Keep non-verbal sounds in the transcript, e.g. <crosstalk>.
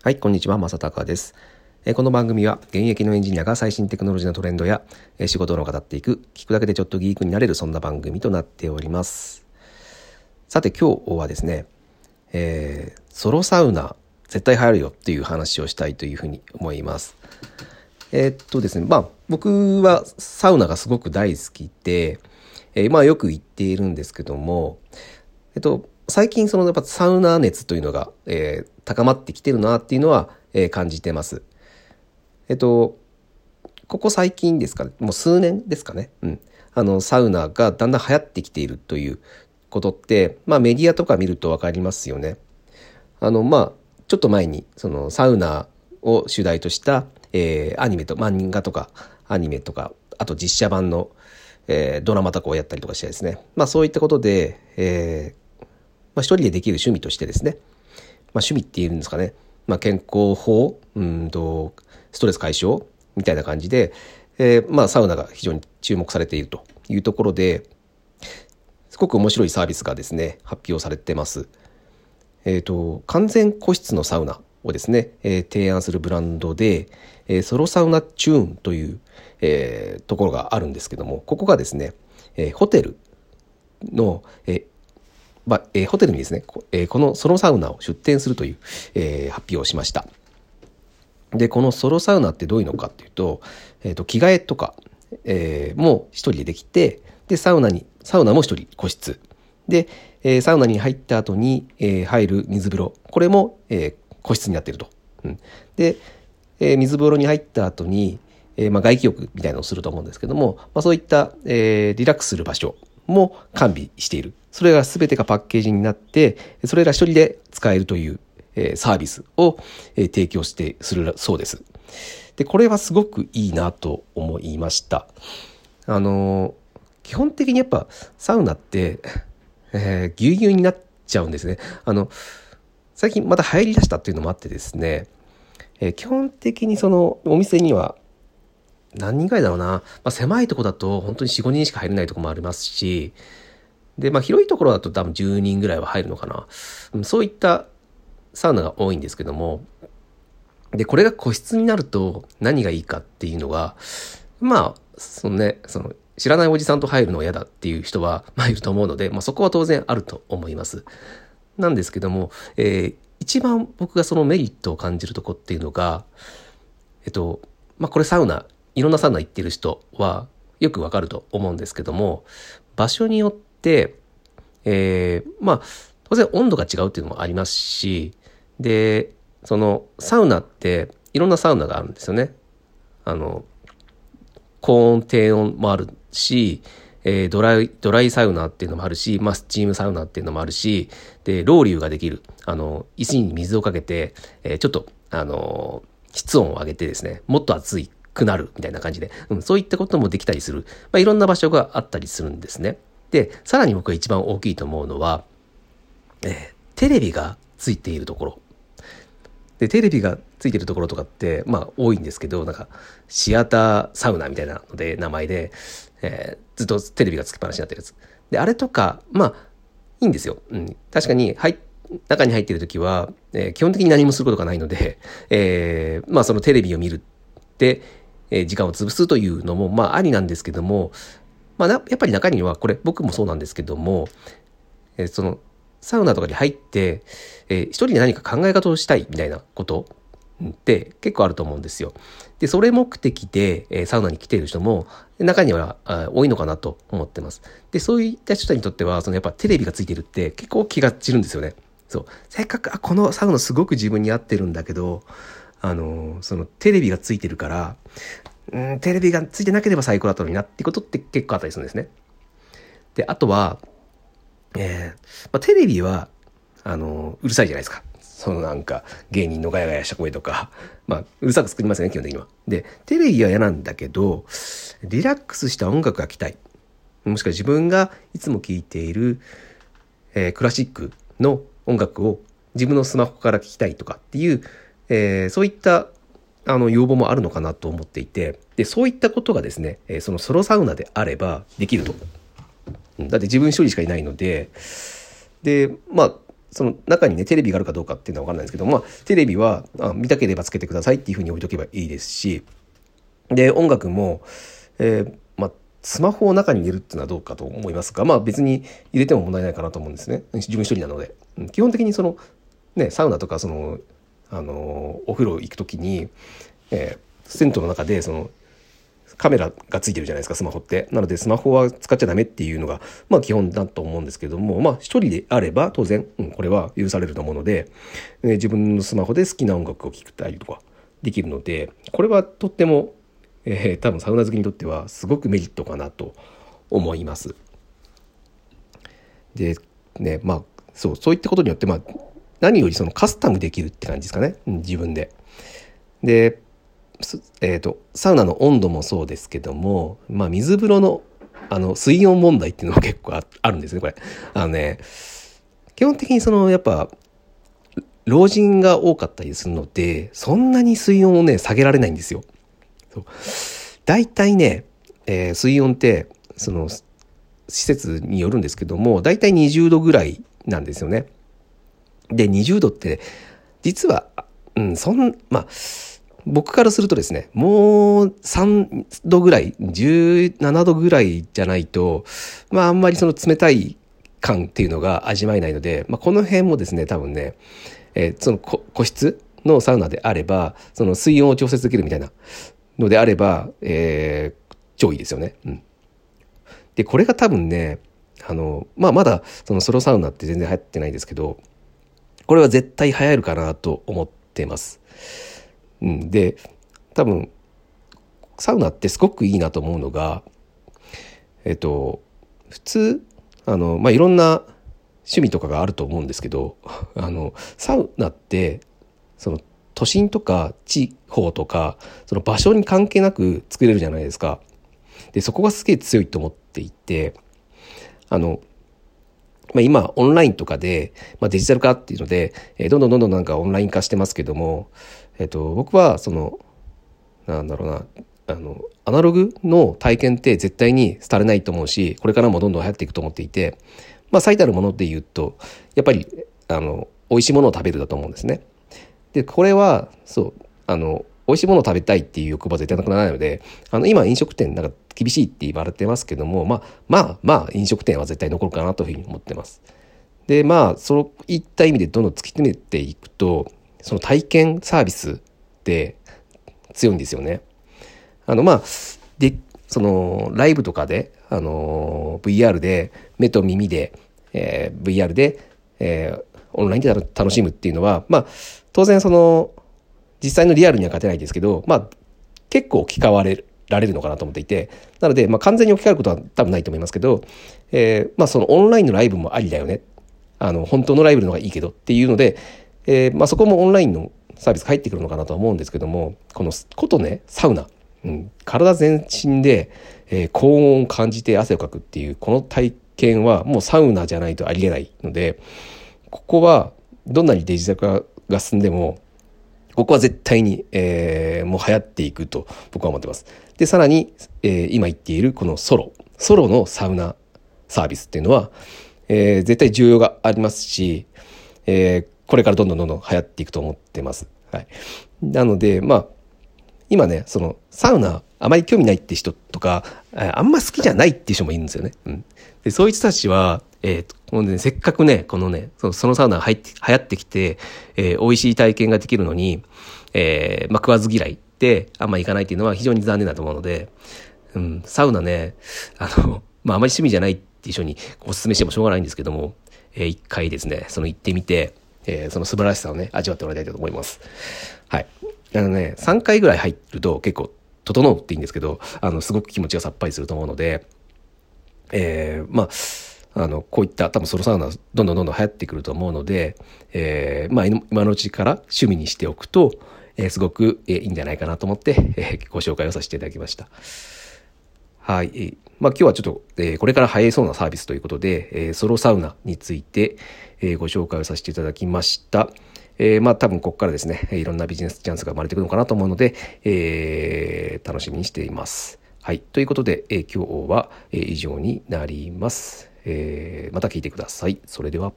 はい、こんにちは、まさたかです。この番組は現役のエンジニアが最新テクノロジーのトレンドや、仕事の語っていく、聞くだけでちょっとギークになれる、そんな番組となっております。さて今日はですね、えーソロサウナ絶対流行るよっていう話をしたいというふうに思います。えーっとですね、まあ僕はサウナがすごく大好きで、えーまあよく行っているんですけども、えっと、最近そのやっぱサウナ熱というのが、えー高まってきてるなっていうのは、えー感じてます。えっと、ここ最近ですかね、もう数年ですかね、うん。あの、サウナがだんだん流行ってきているということって、まあメディアとか見るとわかりますよね。あの、まあ、ちょっと前に、そのサウナを主題とした、えーアニメと、漫画とか、アニメとか、あと実写版の、えードラマとかをやったりとかしてですね。まあそういったことで、えーまあ一人でできる趣味としてですね。まあ趣味って言うんですかね。まあ健康法、うんと、ストレス解消みたいな感じで、えーまあサウナが非常に注目されているというところで、すごく面白いサービスがですね、発表されてます。えっ、と、完全個室のサウナをですね、えー提案するブランドで、えーソロサウナチューンという、えーところがあるんですけども、ここがですね、えーホテルの、えーまあえーホテルにですね、こ,、えーこのソロサウナを出店するという、えー発表をしました。で、このソロサウナってどういうのかっていうと、えっ、と、着替えとか、えーもう一人でできて、で、サウナに、サウナも一人個室。で、えーサウナに入った後に、えー入る水風呂。これも、えー個室になっていると。うん、で、えー水風呂に入った後に、えーまあ、外気浴みたいなのをすると思うんですけども、まあ、そういった、えーリラックスする場所も完備している。それが全てがパッケージになって、それら一人で使えるという、サービスを、提供してするそうです。で、これはすごくいいなと思いました。あの基本的にやっぱサウナって、えーぎゅうぎゅうになっちゃうんですね。あの、最近また流行りだしたっていうのもあってですね、えー基本的にそのお店には何人ぐらいだろうな、まあ、狭いとこだと本当に4、5人しか入れないとこもありますし、で、まあ広いところだと多分10人ぐらいは入るのかな。そういったサウナが多いんですけども、で、これが個室になると何がいいかっていうのが、まあ、そのね、その、知らないおじさんと入るのは嫌だっていう人は、まあいると思うので、まあそこは当然あると思います。なんですけども、えー一番僕がそのメリットを感じるとこっていうのが、えっと、まあこれサウナ、いろんなサウナ行ってる人はよくわかると思うんですけども、場所によって、えーまあ、当然温度が違うっていうのもありますし、で、そのサウナっていろんなサウナがあるんですよね。あの、高温低温もあるし、えードライ、ドライサウナっていうのもあるし、まあ、スチームサウナっていうのもあるし、で、ロウリュができる。あの、石に水をかけて、えーちょっと、あの、室温を上げてですね、もっと熱いくなるみたいな感じで、うん、そういったこともできたりする。まあ、いろんな場所があったりするんですね。で、さらに僕が一番大きいと思うのは、えーテレビがついているところ。で、テレビがついてるところとかって、まあ多いんですけど、なんか、シアターサウナみたいなので、名前で、えーずっとテレビがつきっぱなしになってるやつ。で、あれとか、まあ、いいんですよ。うん。確かに、はい、中に入ってる時は、えー基本的に何もすることがないので、えーまあそのテレビを見るって、時間を潰すというのも、まあありなんですけども、まあ、やっぱり中には、これ僕もそうなんですけども、えその、サウナとかに入って、えー一人で何か考え方をしたいみたいなことって結構あると思うんですよ。で、それ目的で、えーサウナに来ている人も中には多いのかなと思ってます。で、そういった人にとっては、そのやっぱテレビがついてるって結構気が散るんですよね。そう。せっかく、あ、このサウナすごく自分に合ってるんだけど、あのそのテレビがついてるから、うん、テレビがついてなければ最高だったのになってことって結構あったりするんですね。で、あとは、えーまあ、テレビは、あの、うるさいじゃないですか。そのなんか、芸人のガヤガヤした声とか、<laughs> まあ、うるさく作りますよね、基本的には。で、テレビは嫌なんだけど、リラックスした音楽が聴きたい。もしくは自分がいつも聴いている、えークラシックの音楽を自分のスマホから聴きたいとかっていう、えーそういったあの要望もあるのかなと思っていて、で、そういったことがですね、えそのソロサウナであればできると。うんだって自分一人しかいないので、で、まあ、その中にねテレビがあるかどうかっていうのは分かんないんですけどまあテレビはあ見たければつけてくださいっていうふうに置いとけばいいですしで音楽も、えー、まあスマホを中に入れるっていうのはどうかと思いますがまあ別に入れても問題ないかなと思うんですね自分一人なので基本的にそのねサウナとかそのあのお風呂行く時に、えー、銭湯の中でそのカメラがついてるじゃないですかスマホってなのでスマホは使っちゃダメっていうのがまあ基本だと思うんですけどもまあ一人であれば当然、うん、これは許されると思うので、えー、自分のスマホで好きな音楽を聴くたりとかできるのでこれはとっても、えー、多分サウナ好きにとってはすごくメリットかなと思います。でねまあそうそういったことによってまあ何よりそのカスタムできるって感じですかね、うん、自分で。でえーと、サウナの温度もそうですけども、まあ、水風呂のあの水温問題っていうのも結構あるんですねこれ。あのね基本的にそのやっぱ老人が多かったりするのでそんなに水温をね下げられないんですよ。そう大体ね、えー、水温ってその施設によるんですけども大体20度ぐらいなんですよね。で20度って実はうんそんまあ僕からするとですね、もう3度ぐらい、17度ぐらいじゃないと、まああんまりその冷たい感っていうのが味わえないので、まあこの辺もですね、多分ね、えー、その個室のサウナであれば、その水温を調節できるみたいなのであれば、えー、超いいですよね。うん。で、これが多分ね、あの、まあまだそのソロサウナって全然流行ってないですけど、これは絶対流行るかなと思ってます。うん、で多分サウナってすごくいいなと思うのがえっと普通あの、まあ、いろんな趣味とかがあると思うんですけど <laughs> あのサウナってその都心とか地方とかその場所に関係なく作れるじゃないですか。でそこがすげえ強いと思っていてあの、まあ、今オンラインとかで、まあ、デジタル化っていうので、えー、どんどんどんどんなんかオンライン化してますけどもえっと、僕はそのなんだろうなあのアナログの体験って絶対に廃れないと思うしこれからもどんどん流行っていくと思っていて、まあ、最たるもので言うとやっぱりあの美味しいものを食べるだと思うんですね。でこれはそうあの美味しいものを食べたいっていう欲望は絶対なくならないのであの今飲食店なんか厳しいって言われてますけどもまあまあまあ飲食店は絶対残るかなというふうに思ってます。でまあそういった意味でどんどん突き詰めていくとその体験サービスって強いんですよね。あのまあでそのライブとかであの VR で目と耳で、えー、VR で、えー、オンラインで楽しむっていうのはまあ当然その実際のリアルには勝てないですけどまあ結構置き換われられるのかなと思っていてなので、まあ、完全に置き換えることは多分ないと思いますけど、えー、まあそのオンラインのライブもありだよね。あの本当のライブの方がいいけどっていうので、えー、まあ、そこもオンラインのサービス入ってくるのかなとは思うんですけどもこのことねサウナ、うん、体全身で、えー、高温を感じて汗をかくっていうこの体験はもうサウナじゃないとありえないのでここはどんなにデジタル化が進んでもここは絶対に、えー、もう流行っていくと僕は思ってます。でさらに、えー、今言っているこのソロソロのサウナサービスっていうのは、えー、絶対需要がありますし、え、これからどんどんどんどん流行っていくと思ってます。はい。なので、まあ、今ね、その、サウナ、あまり興味ないって人とか、あんま好きじゃないっていう人もいるんですよね。うん。で、そういう人たちは、えー、このね、せっかくね、このね、そのサウナが入って流行ってきて、えー、美味しい体験ができるのに、えー、まあ、食わず嫌いってあんまいかないっていうのは非常に残念だと思うので、うん、サウナね、あの、まあ、あまり趣味じゃないっていう人にお勧めしてもしょうがないんですけども、えー、一回ですね、その行ってみて、えー、その素晴らしさをね、味わってもらいたいと思います。はい。あのね、3回ぐらい入ると結構、整うっていいんですけど、あの、すごく気持ちがさっぱりすると思うので、えー、まあ、あの、こういった多分ソロサウナどんどんどんどん流行ってくると思うので、えー、まあ、今のうちから趣味にしておくと、えー、すごく、えー、いいんじゃないかなと思って、えー、ご紹介をさせていただきました。はい。まあ、今日はちょっと、えー、これから流行そうなサービスということで、えー、ソロサウナについて、えー、ご紹介をさせていただきました。えー、まあ多分ここからですね、いろんなビジネスチャンスが生まれてくるのかなと思うので、えー、楽しみにしています。はい。ということで、えー、今日は、え、以上になります。えー、また聞いてください。それでは。